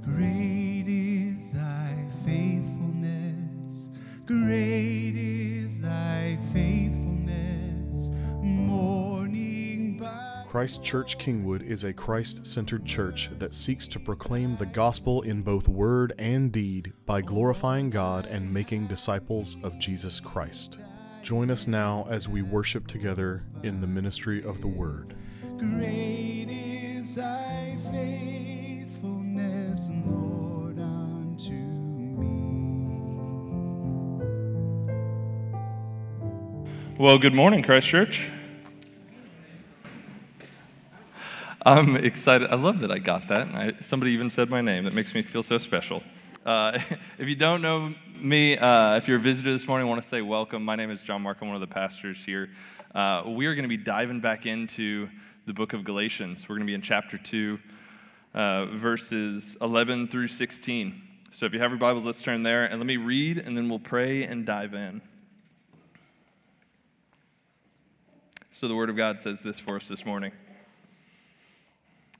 Great is thy faithfulness. Great is thy faithfulness. Morning by Christ Church Kingwood is a Christ centered church that seeks to proclaim the gospel in both word and deed by glorifying God and making disciples of Jesus Christ. Join us now as we worship together in the ministry of the word. Great is thy faithfulness, Well, good morning, Christ Church. I'm excited. I love that I got that. I, somebody even said my name. That makes me feel so special. Uh, if you don't know me, uh, if you're a visitor this morning, I want to say welcome. My name is John Mark. I'm one of the pastors here. Uh, we are going to be diving back into the book of Galatians. We're going to be in chapter 2, uh, verses 11 through 16. So if you have your Bibles, let's turn there and let me read, and then we'll pray and dive in. So the Word of God says this for us this morning.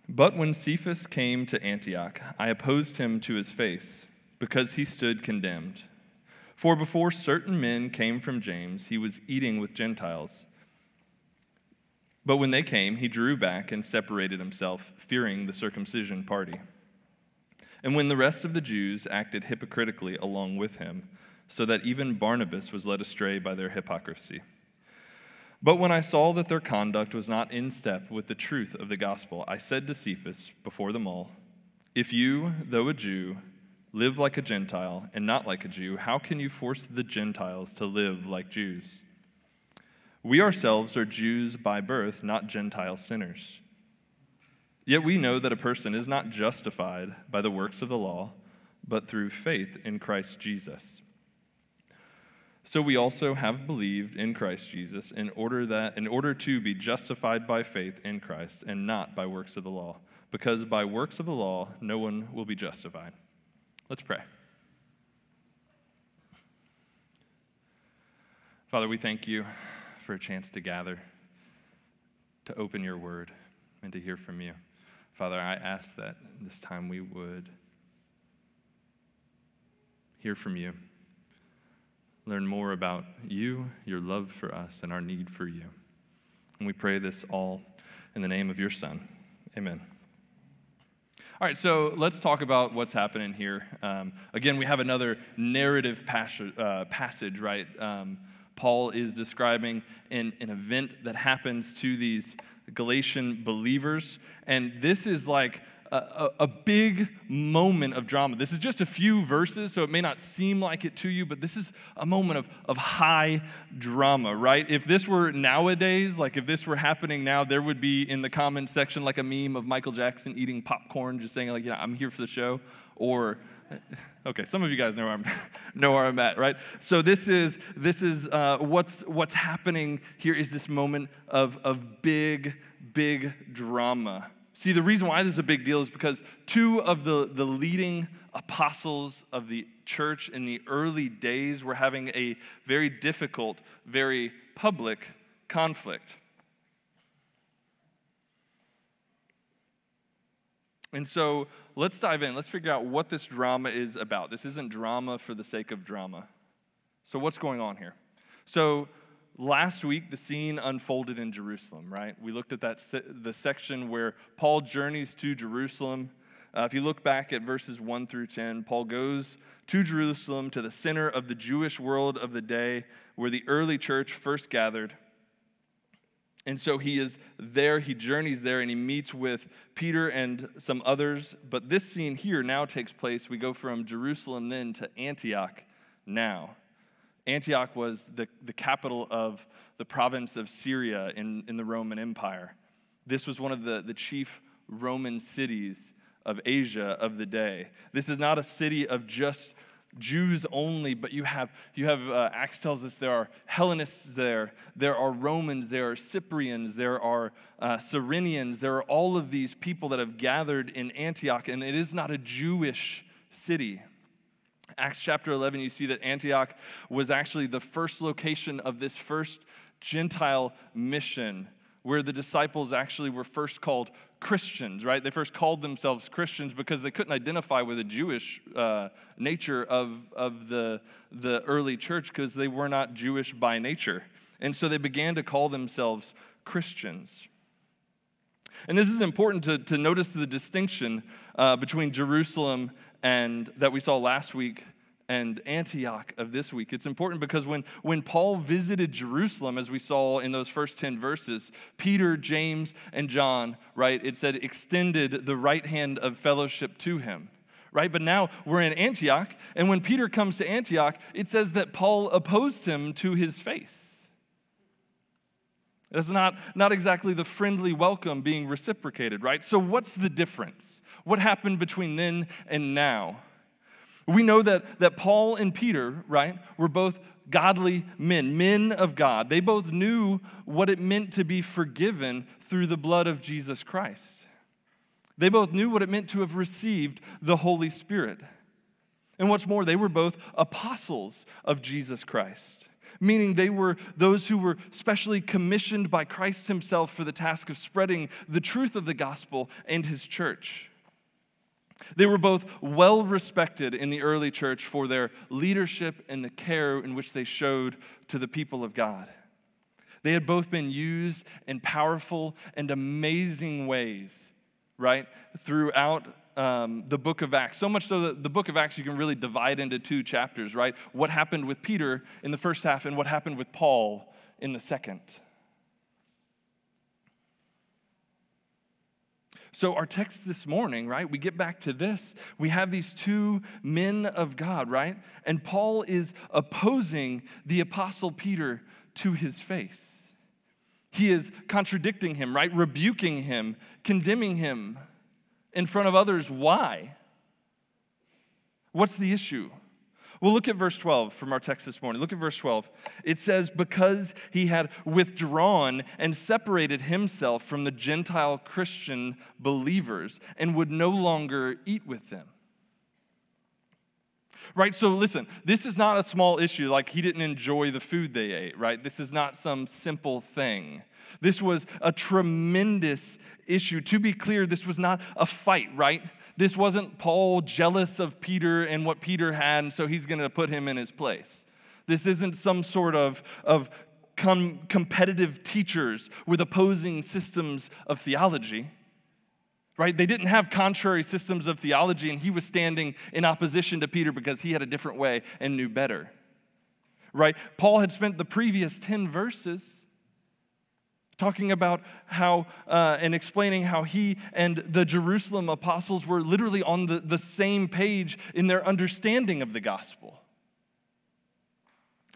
But when Cephas came to Antioch, I opposed him to his face, because he stood condemned. For before certain men came from James, he was eating with Gentiles. But when they came, he drew back and separated himself, fearing the circumcision party. And when the rest of the Jews acted hypocritically along with him, so that even Barnabas was led astray by their hypocrisy. But when I saw that their conduct was not in step with the truth of the gospel, I said to Cephas before them all, If you, though a Jew, live like a Gentile and not like a Jew, how can you force the Gentiles to live like Jews? We ourselves are Jews by birth, not Gentile sinners. Yet we know that a person is not justified by the works of the law, but through faith in Christ Jesus. So we also have believed in Christ Jesus in order that in order to be justified by faith in Christ and not by works of the law, because by works of the law no one will be justified. Let's pray. Father, we thank you for a chance to gather, to open your word, and to hear from you. Father, I ask that this time we would hear from you, learn more about you, your love for us, and our need for you. And we pray this all in the name of your Son. Amen. All right, so let's talk about what's happening here. Um, again, we have another narrative passage, uh, passage right? Um, Paul is describing an, an event that happens to these Galatian believers. And this is like a, a, big moment of drama. This is just a few verses, so it may not seem like it to you, but this is a moment of, of high drama, right? If this were nowadays, like if this were happening now, there would be in the comment section like a meme of Michael Jackson eating popcorn, just saying, like, yeah, I'm here for the show. Or Okay, some of you guys know where I'm, know where I'm at, right? So this is this is uh, what's what's happening here is this moment of of big big drama. See, the reason why this is a big deal is because two of the the leading apostles of the church in the early days were having a very difficult, very public conflict. And so let's dive in. Let's figure out what this drama is about. This isn't drama for the sake of drama. So, what's going on here? So, last week the scene unfolded in Jerusalem, right? We looked at that se- the section where Paul journeys to Jerusalem. Uh, if you look back at verses 1 through 10, Paul goes to Jerusalem, to the center of the Jewish world of the day, where the early church first gathered. And so he is there, he journeys there, and he meets with Peter and some others. But this scene here now takes place. We go from Jerusalem then to Antioch now. Antioch was the, the capital of the province of Syria in, in the Roman Empire. This was one of the, the chief Roman cities of Asia of the day. This is not a city of just Jews only, but you have, you have uh, Acts tells us there are Hellenists there, there are Romans, there are Cyprians, there are uh, Cyrenians, there are all of these people that have gathered in Antioch, and it is not a Jewish city. Acts chapter 11, you see that Antioch was actually the first location of this first Gentile mission, where the disciples actually were first called Christians, right? They first called themselves Christians because they couldn't identify with the Jewish uh, nature of, of the, the early church because they were not Jewish by nature. And so they began to call themselves Christians. And this is important to, to notice the distinction uh, between Jerusalem and that we saw last week and Antioch of this week. It's important because when, when Paul visited Jerusalem, as we saw in those first 10 verses, Peter, James, and John, right, it said extended the right hand of fellowship to him. Right, but now we're in Antioch, and when Peter comes to Antioch, it says that Paul opposed him to his face. It's not, not exactly the friendly welcome being reciprocated, right? So, what's the difference? What happened between then and now? We know that, that Paul and Peter, right, were both godly men, men of God. They both knew what it meant to be forgiven through the blood of Jesus Christ. They both knew what it meant to have received the Holy Spirit. And what's more, they were both apostles of Jesus Christ meaning they were those who were specially commissioned by Christ Himself for the task of spreading the truth of the gospel and His church. They were both well respected in the early church for their leadership and the care in which they showed to the people of God. They had both been used in powerful and amazing ways, right, throughout um, the book of Acts. So much so that the book of Acts you can really divide into two chapters, right? What happened with Peter in the first half and what happened with Paul in the second. So, our text this morning, right, we get back to this. We have these two men of God, right? And Paul is opposing the Apostle Peter to his face. He is contradicting him, right? Rebuking him, condemning him in front of others. Why? What's the issue? Well, look at verse 12 from our text this morning. Look at verse 12. It says, Because he had withdrawn and separated himself from the Gentile Christian believers and would no longer eat with them. Right? So listen, this is not a small issue like he didn't enjoy the food they ate, right? This is not some simple thing. This was a tremendous issue. To be clear, this was not a fight, right? This wasn't Paul jealous of Peter and what Peter had, and so he's going to put him in his place. This isn't some sort of, of com- competitive teachers with opposing systems of theology. Right? They didn't have contrary systems of theology, and he was standing in opposition to Peter because he had a different way and knew better. Right? Paul had spent the previous 10 verses talking about how uh, and explaining how he and the Jerusalem apostles were literally on the, the same page in their understanding of the gospel.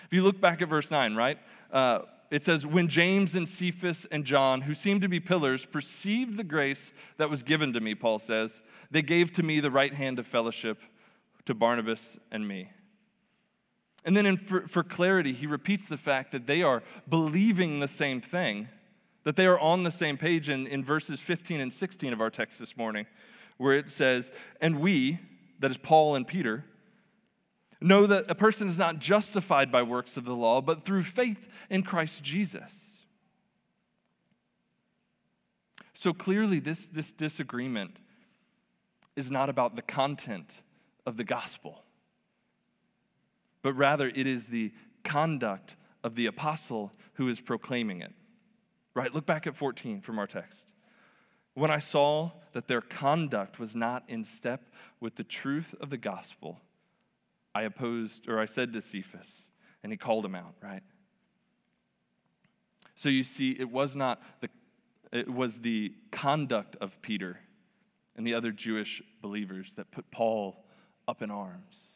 If you look back at verse 9, right? Uh, it says, When James and Cephas and John, who seemed to be pillars, perceived the grace that was given to me, Paul says, they gave to me the right hand of fellowship to Barnabas and me. And then, in, for, for clarity, he repeats the fact that they are believing the same thing that they are on the same page in, in verses 15 and 16 of our text this morning, where it says, And we, that is Paul and Peter, know that a person is not justified by works of the law, but through faith in Christ Jesus. So clearly, this, this disagreement is not about the content of the gospel, but rather it is the conduct of the apostle who is proclaiming it. Right? Look back at 14 from our text. When I saw that their conduct was not in step with the truth of the gospel, I opposed, or I said to Cephas, and he called him out, right? So you see, it was not the, it was the conduct of Peter and the other Jewish believers that put Paul up in arms.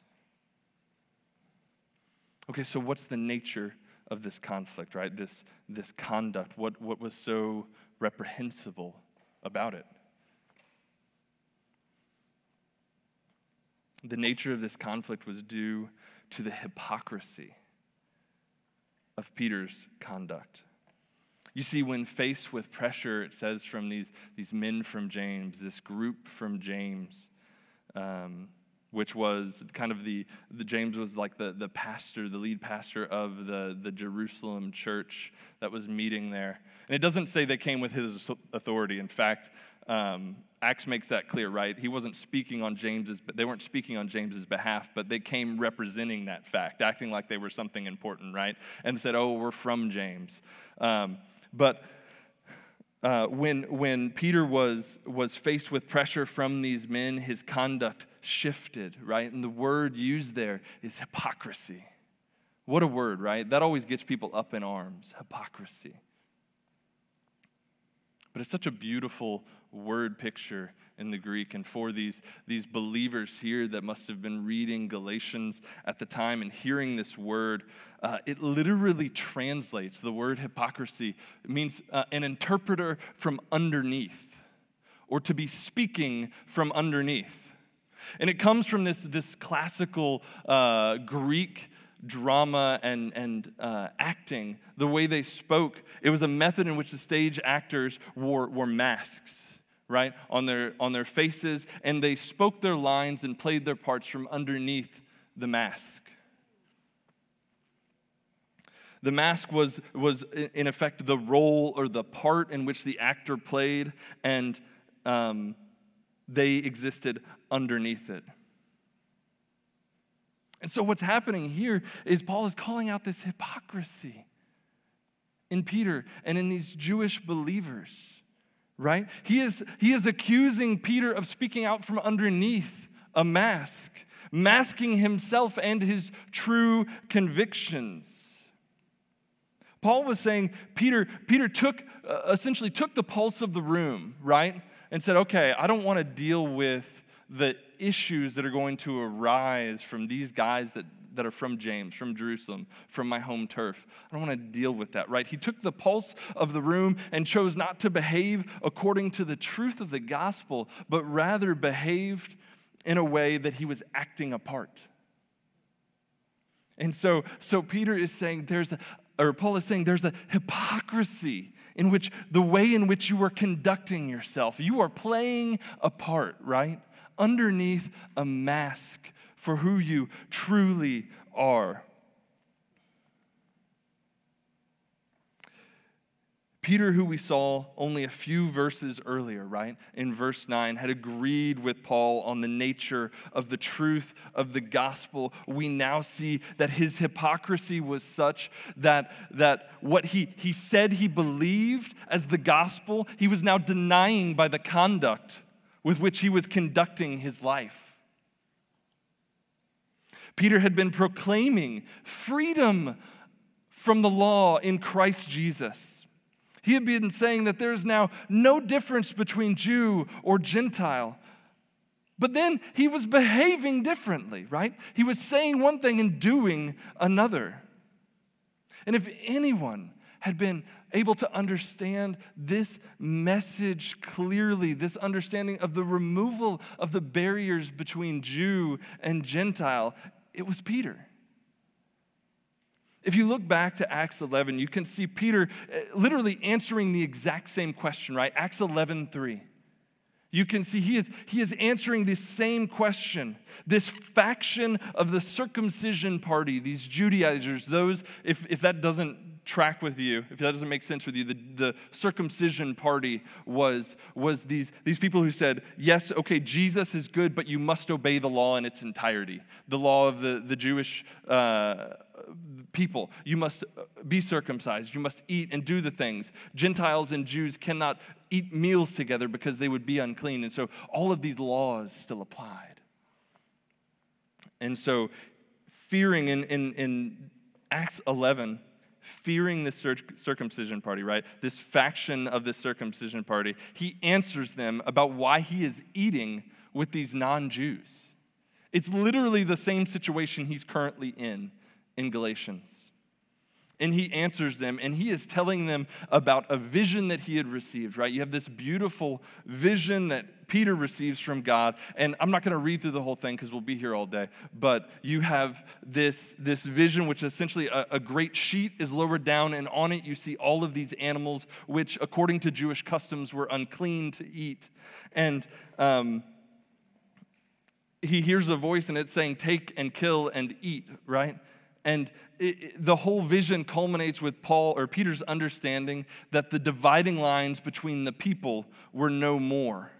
Okay, so what's the nature of this conflict, right? This, this conduct, what, what was so reprehensible about it? The nature of this conflict was due to the hypocrisy of Peter's conduct. You see, when faced with pressure, it says from these, these men from James, this group from James, um, which was kind of the, the James was like the, the pastor, the lead pastor of the, the Jerusalem church that was meeting there. And it doesn't say they came with his authority. In fact, um, Acts makes that clear, right? He wasn't speaking on James's, but they weren't speaking on James's behalf, but they came representing that fact, acting like they were something important, right? And said, "Oh, we're from James." Um, but uh, when when Peter was was faced with pressure from these men, his conduct shifted, right? And the word used there is hypocrisy. What a word, right? That always gets people up in arms. Hypocrisy. But it's such a beautiful word picture in the Greek. And for these, these believers here that must have been reading Galatians at the time and hearing this word, uh, it literally translates the word hypocrisy. It means uh, an interpreter from underneath, or to be speaking from underneath. And it comes from this, this classical uh, Greek drama and, and uh, acting, the way they spoke. It was a method in which the stage actors wore, wore masks right, on their, on their faces, and they spoke their lines and played their parts from underneath the mask. The mask was, was in effect, the role or the part in which the actor played, and um, they existed underneath it. And so, what's happening here is Paul is calling out this hypocrisy in Peter and in these Jewish believers right? He is, he is accusing Peter of speaking out from underneath a mask, masking himself and his true convictions. Paul was saying Peter, Peter took, uh, essentially took the pulse of the room, right? And said, okay, I don't want to deal with the issues that are going to arise from these guys that that are from James, from Jerusalem, from my home turf. I don't want to deal with that, right? He took the pulse of the room and chose not to behave according to the truth of the gospel, but rather behaved in a way that he was acting a part. And so, so Peter is saying there's a, or Paul is saying there's a hypocrisy in which the way in which you are conducting yourself, you are playing a part, right? Underneath a mask for who you truly are. Peter, who we saw only a few verses earlier, right, in verse 9, had agreed with Paul on the nature of the truth of the gospel. We now see that his hypocrisy was such that, that what he, he said he believed as the gospel, he was now denying by the conduct with which he was conducting his life. Peter had been proclaiming freedom from the law in Christ Jesus. He had been saying that there's now no difference between Jew or Gentile. But then he was behaving differently, right? He was saying one thing and doing another. And if anyone had been able to understand this message clearly, this understanding of the removal of the barriers between Jew and Gentile, it was Peter. If you look back to Acts 11, you can see Peter eh, literally answering the exact same question, right? Acts 11, 3. You can see he is, he is answering this same question. This faction of the circumcision party, these Judaizers, those, if, if that doesn't track with you, if that doesn't make sense with you, the, the circumcision party was, was these, these people who said, yes, okay, Jesus is good, but you must obey the law in its entirety. The law of the, the Jewish uh, people. You must uh, be circumcised. You must eat and do the things. Gentiles and Jews cannot eat meals together because they would be unclean. And so all of these laws still applied. And so, fearing in, in, in Acts 11, fearing the circumcision party, right? This faction of the circumcision party, he answers them about why he is eating with these non Jews. It's literally the same situation he's currently in in Galatians. And he answers them, and he is telling them about a vision that he had received, right? You have this beautiful vision that Peter receives from God. And I'm not going to read through the whole thing because we'll be here all day. But you have this, this vision, which essentially a, a great sheet is lowered down, and on it you see all of these animals, which according to Jewish customs were unclean to eat. And um, he hears a voice, and it's saying, Take and kill and eat, right? And it, it, the whole vision culminates with Paul or Peter's understanding that the dividing lines between the people were no more.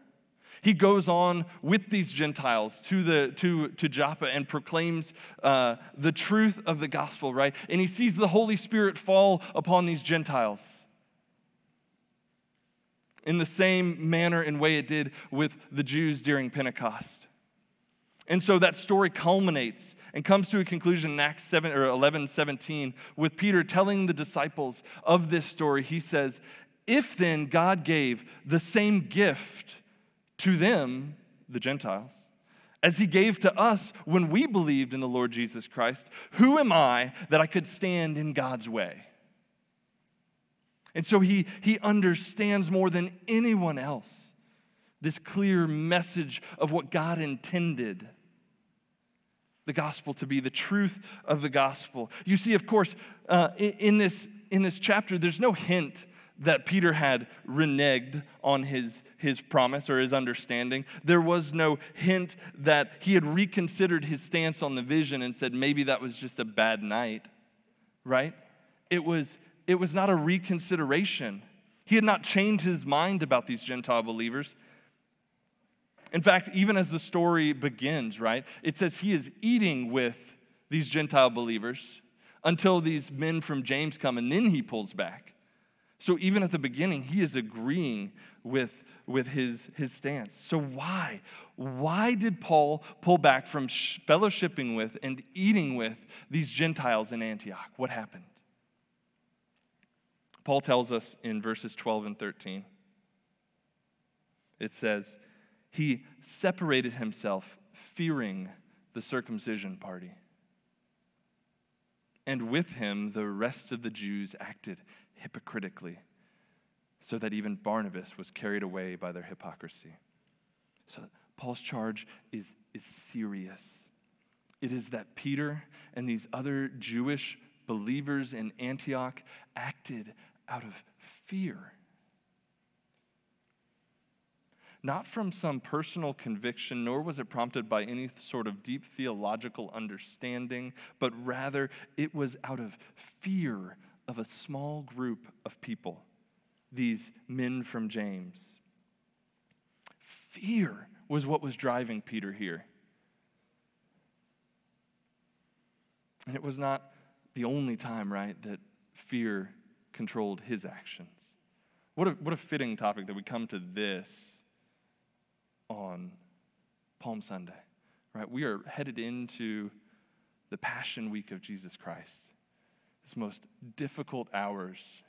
He goes on with these Gentiles to, the, to, to Joppa and proclaims uh, the truth of the gospel, right? And he sees the Holy Spirit fall upon these Gentiles in the same manner and way it did with the Jews during Pentecost. And so that story culminates and comes to a conclusion in Acts 7 or 11, 17, with Peter telling the disciples of this story. He says, If then God gave the same gift to them, the Gentiles, as he gave to us when we believed in the Lord Jesus Christ, who am I that I could stand in God's way? And so he, he understands more than anyone else this clear message of what God intended the gospel to be, the truth of the gospel. You see, of course, uh, in, in, this, in this chapter, there's no hint that Peter had reneged on his, his promise or his understanding. There was no hint that he had reconsidered his stance on the vision and said maybe that was just a bad night, right? It was, it was not a reconsideration. He had not changed his mind about these Gentile believers. In fact, even as the story begins, right, it says he is eating with these Gentile believers until these men from James come and then he pulls back. So even at the beginning, he is agreeing with, with his, his stance. So why? Why did Paul pull back from fellowshipping with and eating with these Gentiles in Antioch? What happened? Paul tells us in verses 12 and 13. It says, He separated himself, fearing the circumcision party. And with him, the rest of the Jews acted hypocritically, so that even Barnabas was carried away by their hypocrisy. So, Paul's charge is, is serious. It is that Peter and these other Jewish believers in Antioch acted out of fear. Not from some personal conviction, nor was it prompted by any sort of deep theological understanding, but rather it was out of fear of a small group of people, these men from James. Fear was what was driving Peter here. And it was not the only time, right, that fear controlled his actions. What a, what a fitting topic that we come to this on Palm Sunday, right? We are headed into the Passion Week of Jesus Christ, this most difficult hours.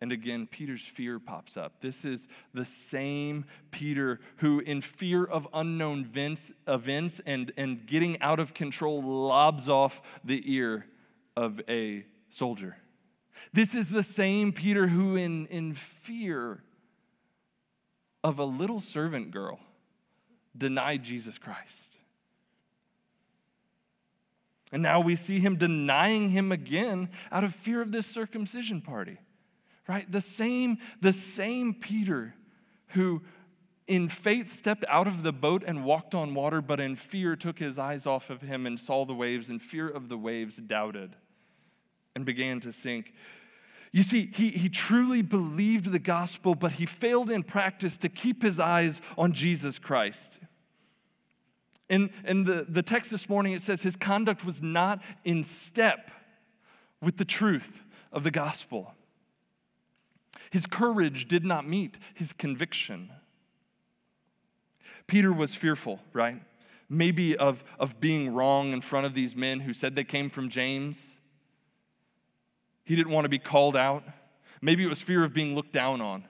And again, Peter's fear pops up. This is the same Peter who, in fear of unknown events, events and, and getting out of control, lobs off the ear of a soldier. This is the same Peter who, in, in fear of a little servant girl, denied Jesus Christ. And now we see him denying him again out of fear of this circumcision party. Right? The same, the same Peter who in faith stepped out of the boat and walked on water, but in fear took his eyes off of him and saw the waves, and fear of the waves doubted and began to sink. You see, he, he truly believed the gospel, but he failed in practice to keep his eyes on Jesus Christ. In, in the, the text this morning, it says his conduct was not in step with the truth of the gospel. His courage did not meet his conviction. Peter was fearful, right? Maybe of, of being wrong in front of these men who said they came from James. He didn't want to be called out. Maybe it was fear of being looked down on,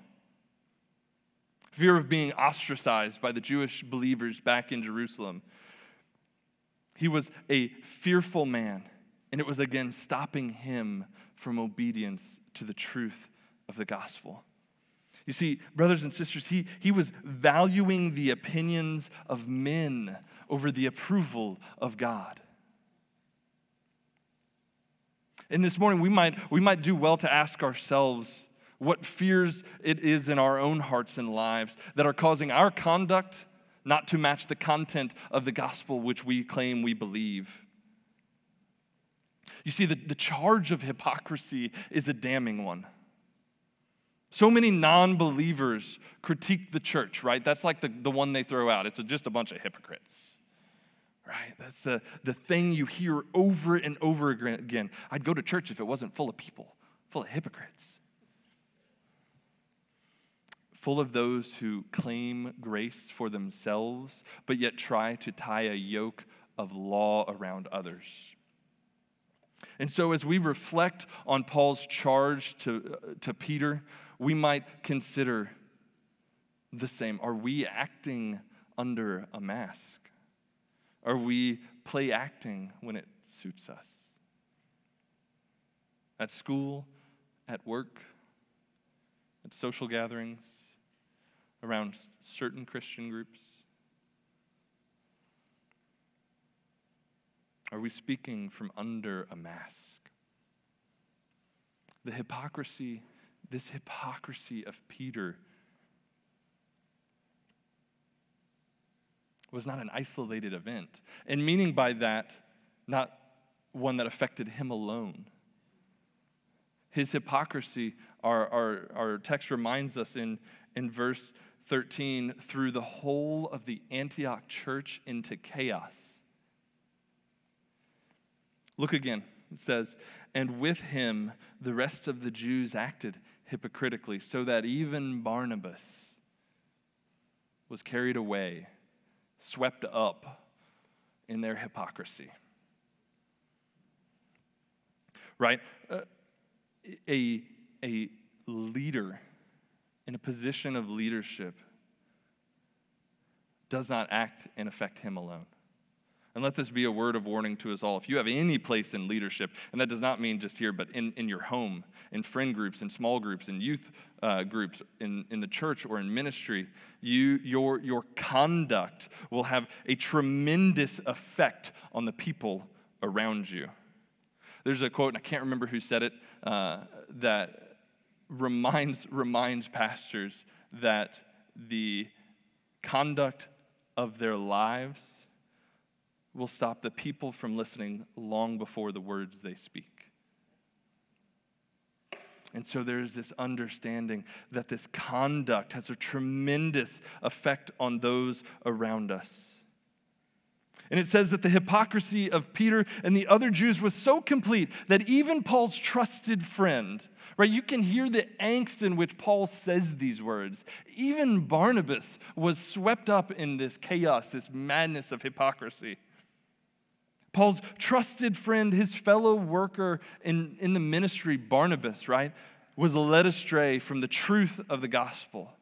fear of being ostracized by the Jewish believers back in Jerusalem. He was a fearful man, and it was again stopping him from obedience to the truth of the gospel. You see, brothers and sisters, he, he was valuing the opinions of men over the approval of God. And this morning, we might, we might do well to ask ourselves what fears it is in our own hearts and lives that are causing our conduct not to match the content of the gospel which we claim we believe. You see, the, the charge of hypocrisy is a damning one. So many non believers critique the church, right? That's like the, the one they throw out. It's a, just a bunch of hypocrites, right? That's the, the thing you hear over and over again. I'd go to church if it wasn't full of people, full of hypocrites, full of those who claim grace for themselves, but yet try to tie a yoke of law around others. And so, as we reflect on Paul's charge to, uh, to Peter, we might consider the same. Are we acting under a mask? Are we play acting when it suits us? At school, at work, at social gatherings, around certain Christian groups? Are we speaking from under a mask? The hypocrisy, this hypocrisy of Peter was not an isolated event. And meaning by that, not one that affected him alone. His hypocrisy, our, our, our text reminds us in, in verse 13, threw the whole of the Antioch church into chaos. Look again. It says, And with him the rest of the Jews acted hypocritically, so that even Barnabas was carried away, swept up in their hypocrisy. Right? Uh, a, a leader in a position of leadership does not act and affect him alone. And let this be a word of warning to us all. If you have any place in leadership, and that does not mean just here, but in, in your home, in friend groups, in small groups, in youth uh, groups, in, in the church or in ministry, you, your, your conduct will have a tremendous effect on the people around you. There's a quote, and I can't remember who said it, uh, that reminds, reminds pastors that the conduct of their lives will stop the people from listening long before the words they speak. And so there's this understanding that this conduct has a tremendous effect on those around us. And it says that the hypocrisy of Peter and the other Jews was so complete that even Paul's trusted friend, right, you can hear the angst in which Paul says these words. Even Barnabas was swept up in this chaos, this madness of hypocrisy. Paul's trusted friend, his fellow worker in, in the ministry, Barnabas, right, was led astray from the truth of the gospel.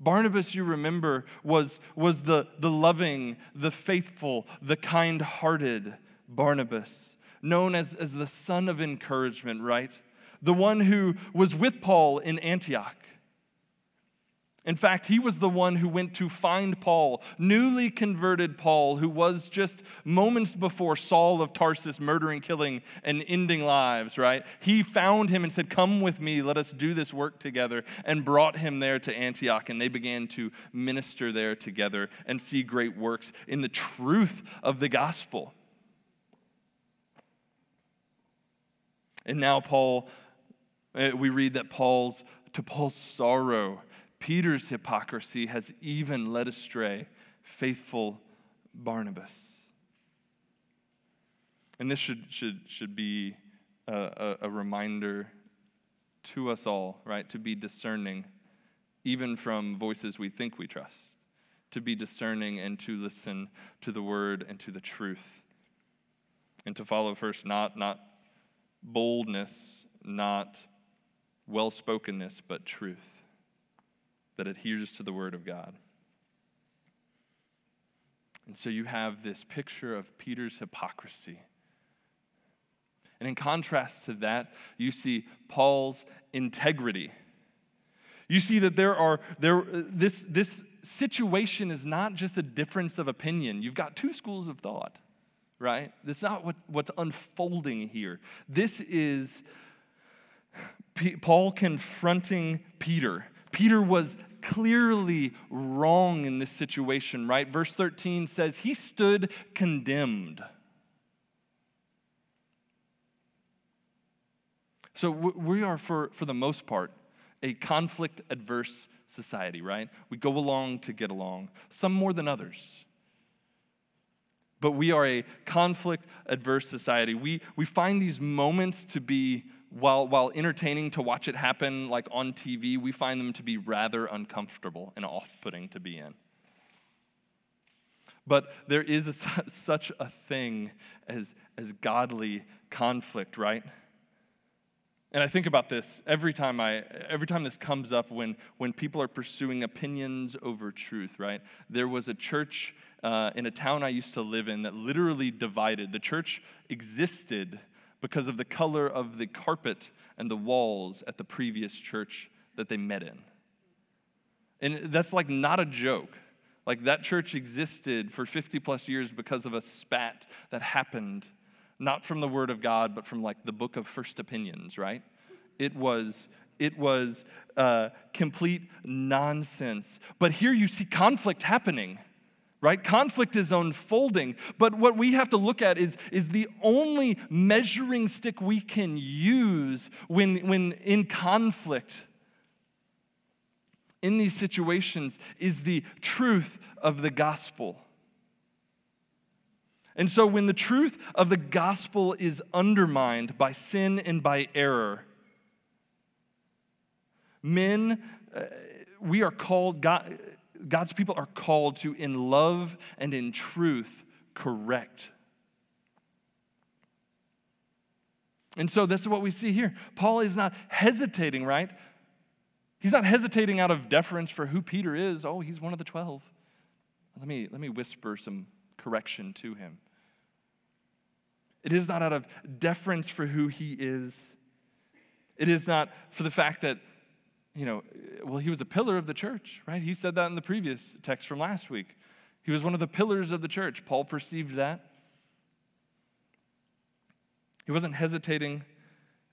Barnabas, you remember, was, was the, the loving, the faithful, the kind hearted Barnabas, known as, as the son of encouragement, right? The one who was with Paul in Antioch. In fact, he was the one who went to find Paul, newly converted Paul, who was just moments before Saul of Tarsus murdering, killing, and ending lives, right? He found him and said, Come with me, let us do this work together, and brought him there to Antioch. And they began to minister there together and see great works in the truth of the gospel. And now, Paul, eh, we read that Paul's, to Paul's sorrow, Peter's hypocrisy has even led astray faithful Barnabas. And this should, should, should be a, a, a reminder to us all, right? To be discerning, even from voices we think we trust, to be discerning and to listen to the word and to the truth. And to follow first not, not boldness, not well spokenness, but truth that adheres to the Word of God. And so you have this picture of Peter's hypocrisy. And in contrast to that, you see Paul's integrity. You see that there are there this this situation is not just a difference of opinion. You've got two schools of thought, right? That's not what, what's unfolding here. This is P- Paul confronting Peter Peter was clearly wrong in this situation, right? Verse 13 says, He stood condemned. So we are, for, for the most part, a conflict adverse society, right? We go along to get along, some more than others. But we are a conflict adverse society. We, we find these moments to be, while, while entertaining to watch it happen, like on TV, we find them to be rather uncomfortable and off putting to be in. But there is a, such a thing as, as godly conflict, right? And I think about this every time I every time this comes up when when people are pursuing opinions over truth, right? There was a church uh, in a town I used to live in that literally divided. The church existed because of the color of the carpet and the walls at the previous church that they met in. And that's like not a joke. Like that church existed for 50 plus years because of a spat that happened, not from the Word of God, but from like the book of First Opinions, right? It was it was uh, complete nonsense. But here you see conflict happening, right? Conflict is unfolding. But what we have to look at is, is the only measuring stick we can use when, when in conflict in these situations is the truth of the gospel. And so, when the truth of the gospel is undermined by sin and by error, men, uh, we are called, God, God's people are called to, in love and in truth, correct. And so, this is what we see here. Paul is not hesitating, right? He's not hesitating out of deference for who Peter is. Oh, he's one of the 12. Let me, let me whisper some correction to him. It is not out of deference for who he is. It is not for the fact that, you know, uh, well, he was a pillar of the church, right? He said that in the previous text from last week. He was one of the pillars of the church. Paul perceived that. He wasn't hesitating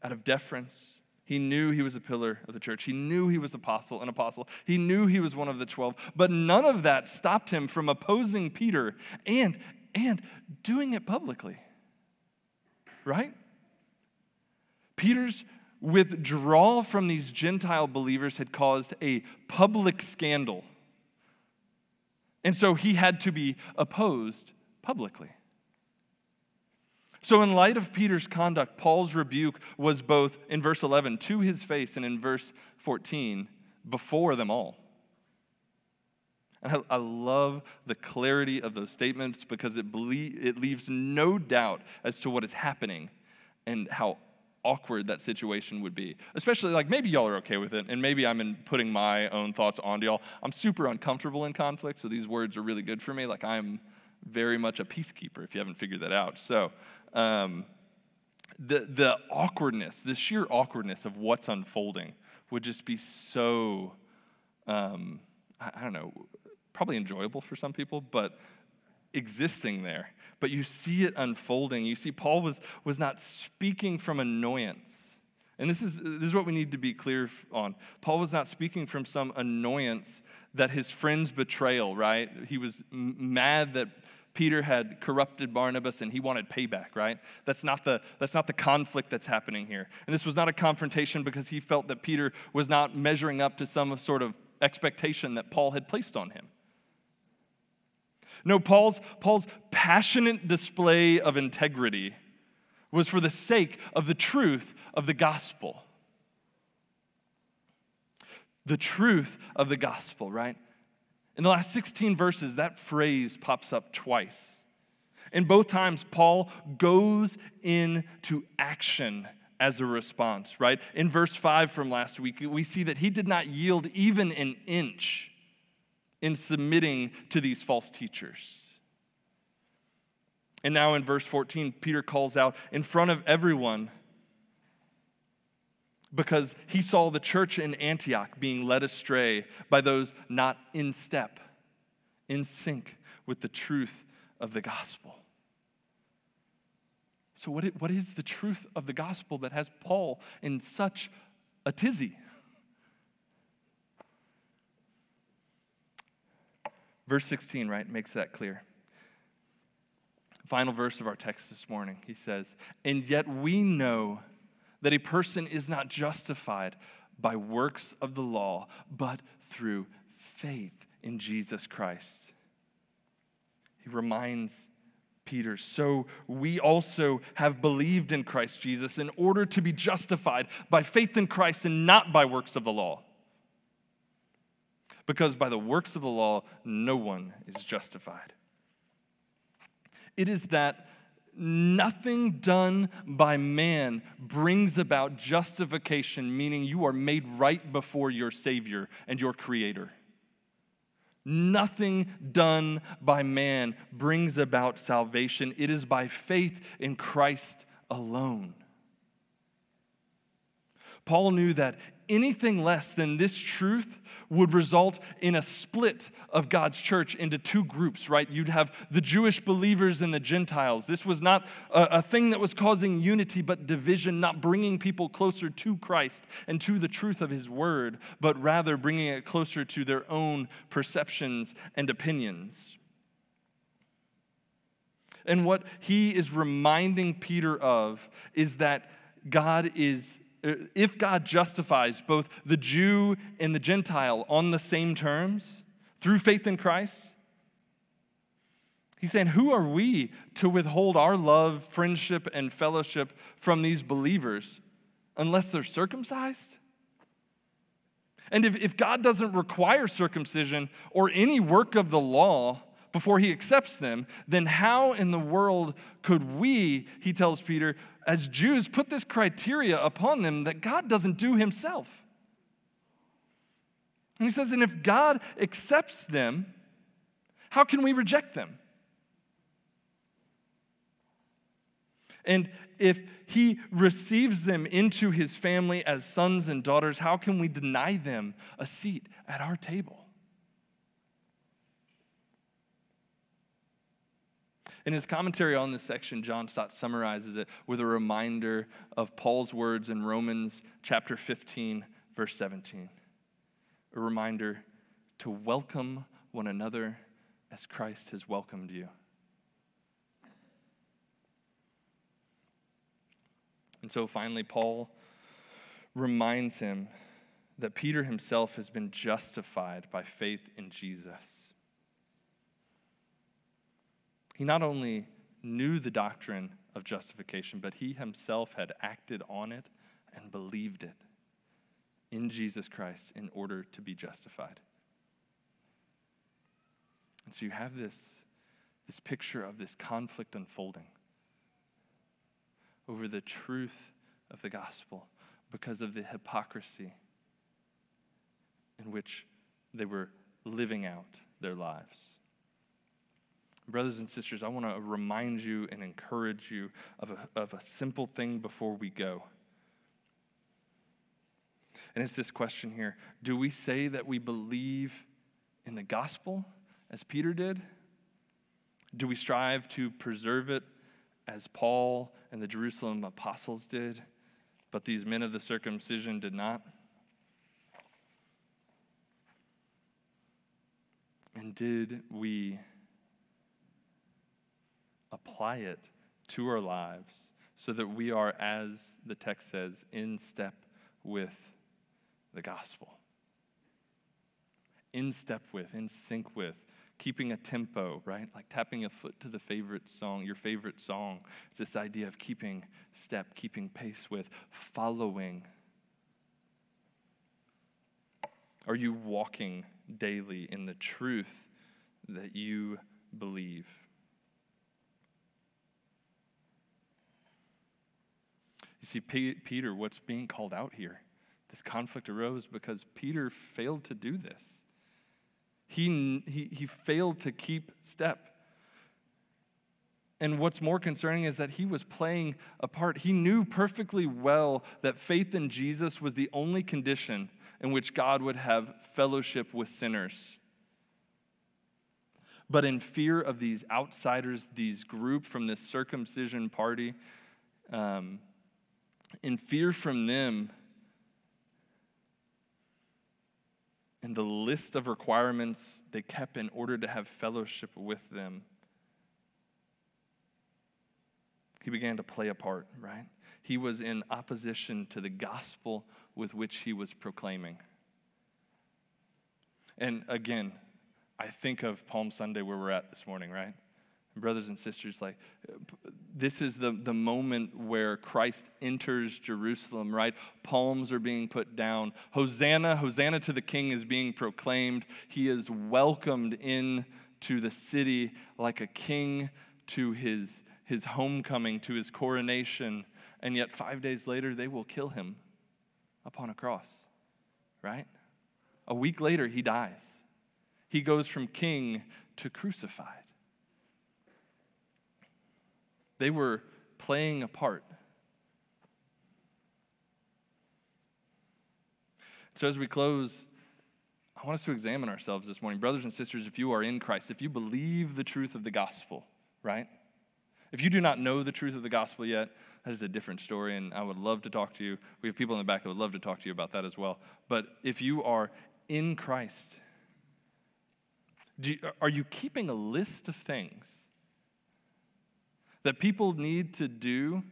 out of deference. He knew he was a pillar of the church. He knew he was apostle, an apostle. He knew he was one of the 12. But none of that stopped him from opposing Peter and and doing it publicly. Right? Peter's withdrawal from these Gentile believers had caused a public scandal. And so he had to be opposed publicly. So, in light of Peter's conduct, Paul's rebuke was both in verse 11 to his face and in verse 14 before them all. And I, love the clarity of those statements because it, it leaves no doubt as to what is happening and how awkward that situation would be. Especially like maybe y'all are okay with it, and maybe I'm in putting my own thoughts onto y'all. I'm super uncomfortable in conflict, so these words are really good for me. Like I'm very much a peacekeeper if you haven't figured that out. So um, the, the awkwardness, the sheer awkwardness of what's unfolding would just be so, um, I, I don't know, probably enjoyable for some people, but existing there. But you see it unfolding. You see, Paul was, was not speaking from annoyance. And this is, this is what we need to be clear on. Paul was not speaking from some annoyance that his friend's betrayal, right? He was mad that Peter had corrupted Barnabas and he wanted payback, right? That's not, the, that's not the conflict that's happening here. And this was not a confrontation because he felt that Peter was not measuring up to some sort of expectation that Paul had placed on him. No, Paul's, Paul's passionate display of integrity was for the sake of the truth of the gospel. The truth of the gospel, right? In the last 16 verses, that phrase pops up twice. And both times, Paul goes into action as a response, right? In verse 5 from last week, we see that he did not yield even an inch in submitting to these false teachers. And now in verse 14, Peter calls out in front of everyone because he saw the church in Antioch being led astray by those not in step, in sync with the truth of the gospel. So, what, is the truth of the gospel that has Paul in such a tizzy? Verse 16, right, makes that clear. Final verse of our text this morning. He says, And yet we know that a person is not justified by works of the law, but through faith in Jesus Christ. He reminds Peter, so we also have believed in Christ Jesus in order to be justified by faith in Christ and not by works of the law. Because by the works of the law, no one is justified. It is that nothing done by man brings about justification, meaning you are made right before your Savior and your Creator. Nothing done by man brings about salvation. It is by faith in Christ alone. Paul knew that anything less than this truth would result in a split of God's church into two groups, right? You'd have the Jewish believers and the Gentiles. This was not a, a, thing that was causing unity, but division, not bringing people closer to Christ and to the truth of his word, but rather bringing it closer to their own perceptions and opinions. And what he is reminding Peter of is that God is Uh, if God justifies both the Jew and the Gentile on the same terms through faith in Christ, he's saying, Who are we to withhold our love, friendship, and fellowship from these believers unless they're circumcised? And if, if God doesn't require circumcision or any work of the law before he accepts them, then how in the world could we, he tells Peter, as Jews, put this criteria upon them that God doesn't do himself. And he says, and if God accepts them, how can we reject them? And if he receives them into his family as sons and daughters, how can we deny them a seat at our table? In his commentary on this section, John Stott summarizes it with a reminder of Paul's words in Romans chapter 15, verse 17. A reminder to welcome one another as Christ has welcomed you. And so finally, Paul reminds him that Peter himself has been justified by faith in Jesus. He not only knew the doctrine of justification, but he himself had acted on it and believed it in Jesus Christ in order to be justified. And so you have this, this picture of this conflict unfolding over the truth of the gospel because of the hypocrisy in which they were living out their lives. Brothers and sisters, I want to remind you and encourage you of a, of a simple thing before we go. And it's this question here Do we say that we believe in the gospel as Peter did? Do we strive to preserve it as Paul and the Jerusalem apostles did, but these men of the circumcision did not? And did we apply it to our lives so that we are, as the text says, in step with the gospel. In step with, in sync with, keeping a tempo, right? Like tapping a foot to the favorite song, your favorite song. It's this idea of keeping step, keeping pace with, following. Are you walking daily in the truth that you believe? You see, P- Peter, what's being called out here? This conflict arose because Peter failed to do this. He, he, he failed to keep step. And what's more concerning is that he was playing a part. He knew perfectly well that faith in Jesus was the only condition in which God would have fellowship with sinners. But in fear of these outsiders, these group from this circumcision party, um, in fear from them and the list of requirements they kept in order to have fellowship with them, he began to play a part, right? he was in opposition to the gospel with which he was proclaiming. And again, I think of Palm Sunday where we're at this morning, right? Brothers and sisters, like this is the, the moment where Christ enters Jerusalem, right? Palms are being put down. Hosanna, Hosanna to the King is being proclaimed. He is welcomed in to the city like a king to his, his homecoming, to his coronation. And yet, five days later, they will kill him upon a cross, right? A week later, he dies. He goes from king to crucified. They were playing a part. So, as we close, I want us to examine ourselves this morning. Brothers and sisters, if you are in Christ, if you believe the truth of the gospel, right? If you do not know the truth of the gospel yet, that is a different story, and I would love to talk to you. We have people in the back that would love to talk to you about that as well. But if you are in Christ, you, are you keeping a list of things that people need to do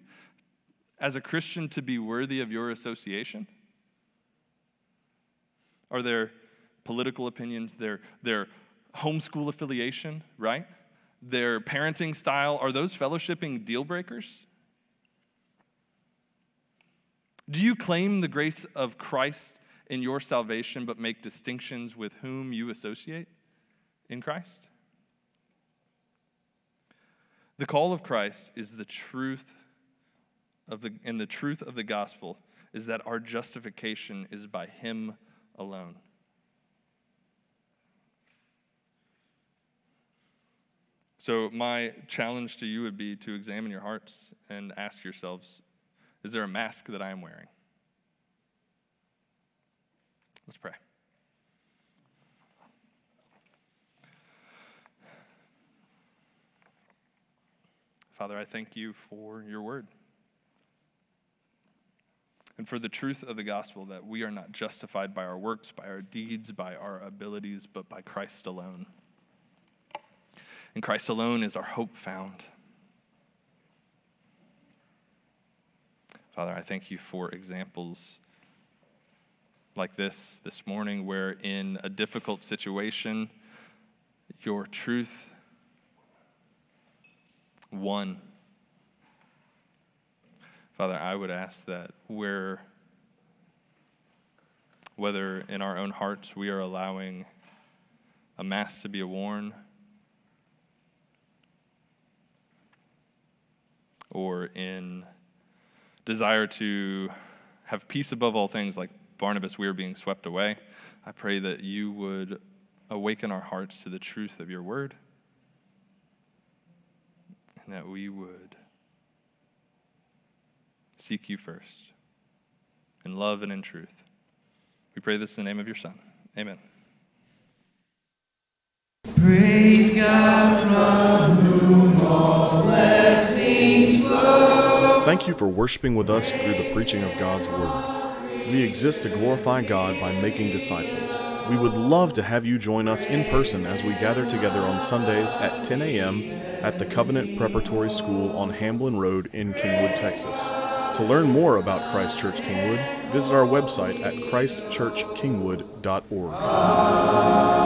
as a Christian to be worthy of your association? Are there political opinions, their, their homeschool affiliation, right? Their parenting style, are those fellowshipping deal breakers? Do you claim the grace of Christ in your salvation but make distinctions with whom you associate in Christ? The call of Christ is the truth of the, and the truth of the gospel is that our justification is by Him alone. So, my challenge to you would be to examine your hearts and ask yourselves is there a mask that I am wearing? Let's pray. Father, I thank you for your word and for the truth of the gospel that we are not justified by our works, by our deeds, by our abilities, but by Christ alone. In Christ alone is our hope found. Father, I thank you for examples like this this morning, where in a difficult situation, your truth one. Father, I would ask that where, whether in our own hearts we are allowing a mask to be worn, or in desire to have peace above all things, like Barnabas, we are being swept away. I pray that you would awaken our hearts to the truth of your word and that we would seek you first in love and in truth. We pray this in the name of your Son. Amen. Praise God from whom all blessings flow. Thank you for worshiping with us through the preaching of God's Word. We exist to glorify God by making disciples. We would love to have you join us in person as we gather together on Sundays at 10 a.m. at the Covenant Preparatory School on Hamblen Road in Kingwood, Texas. To learn more about Christ Church Kingwood, visit our website at christchurchkingwood.org.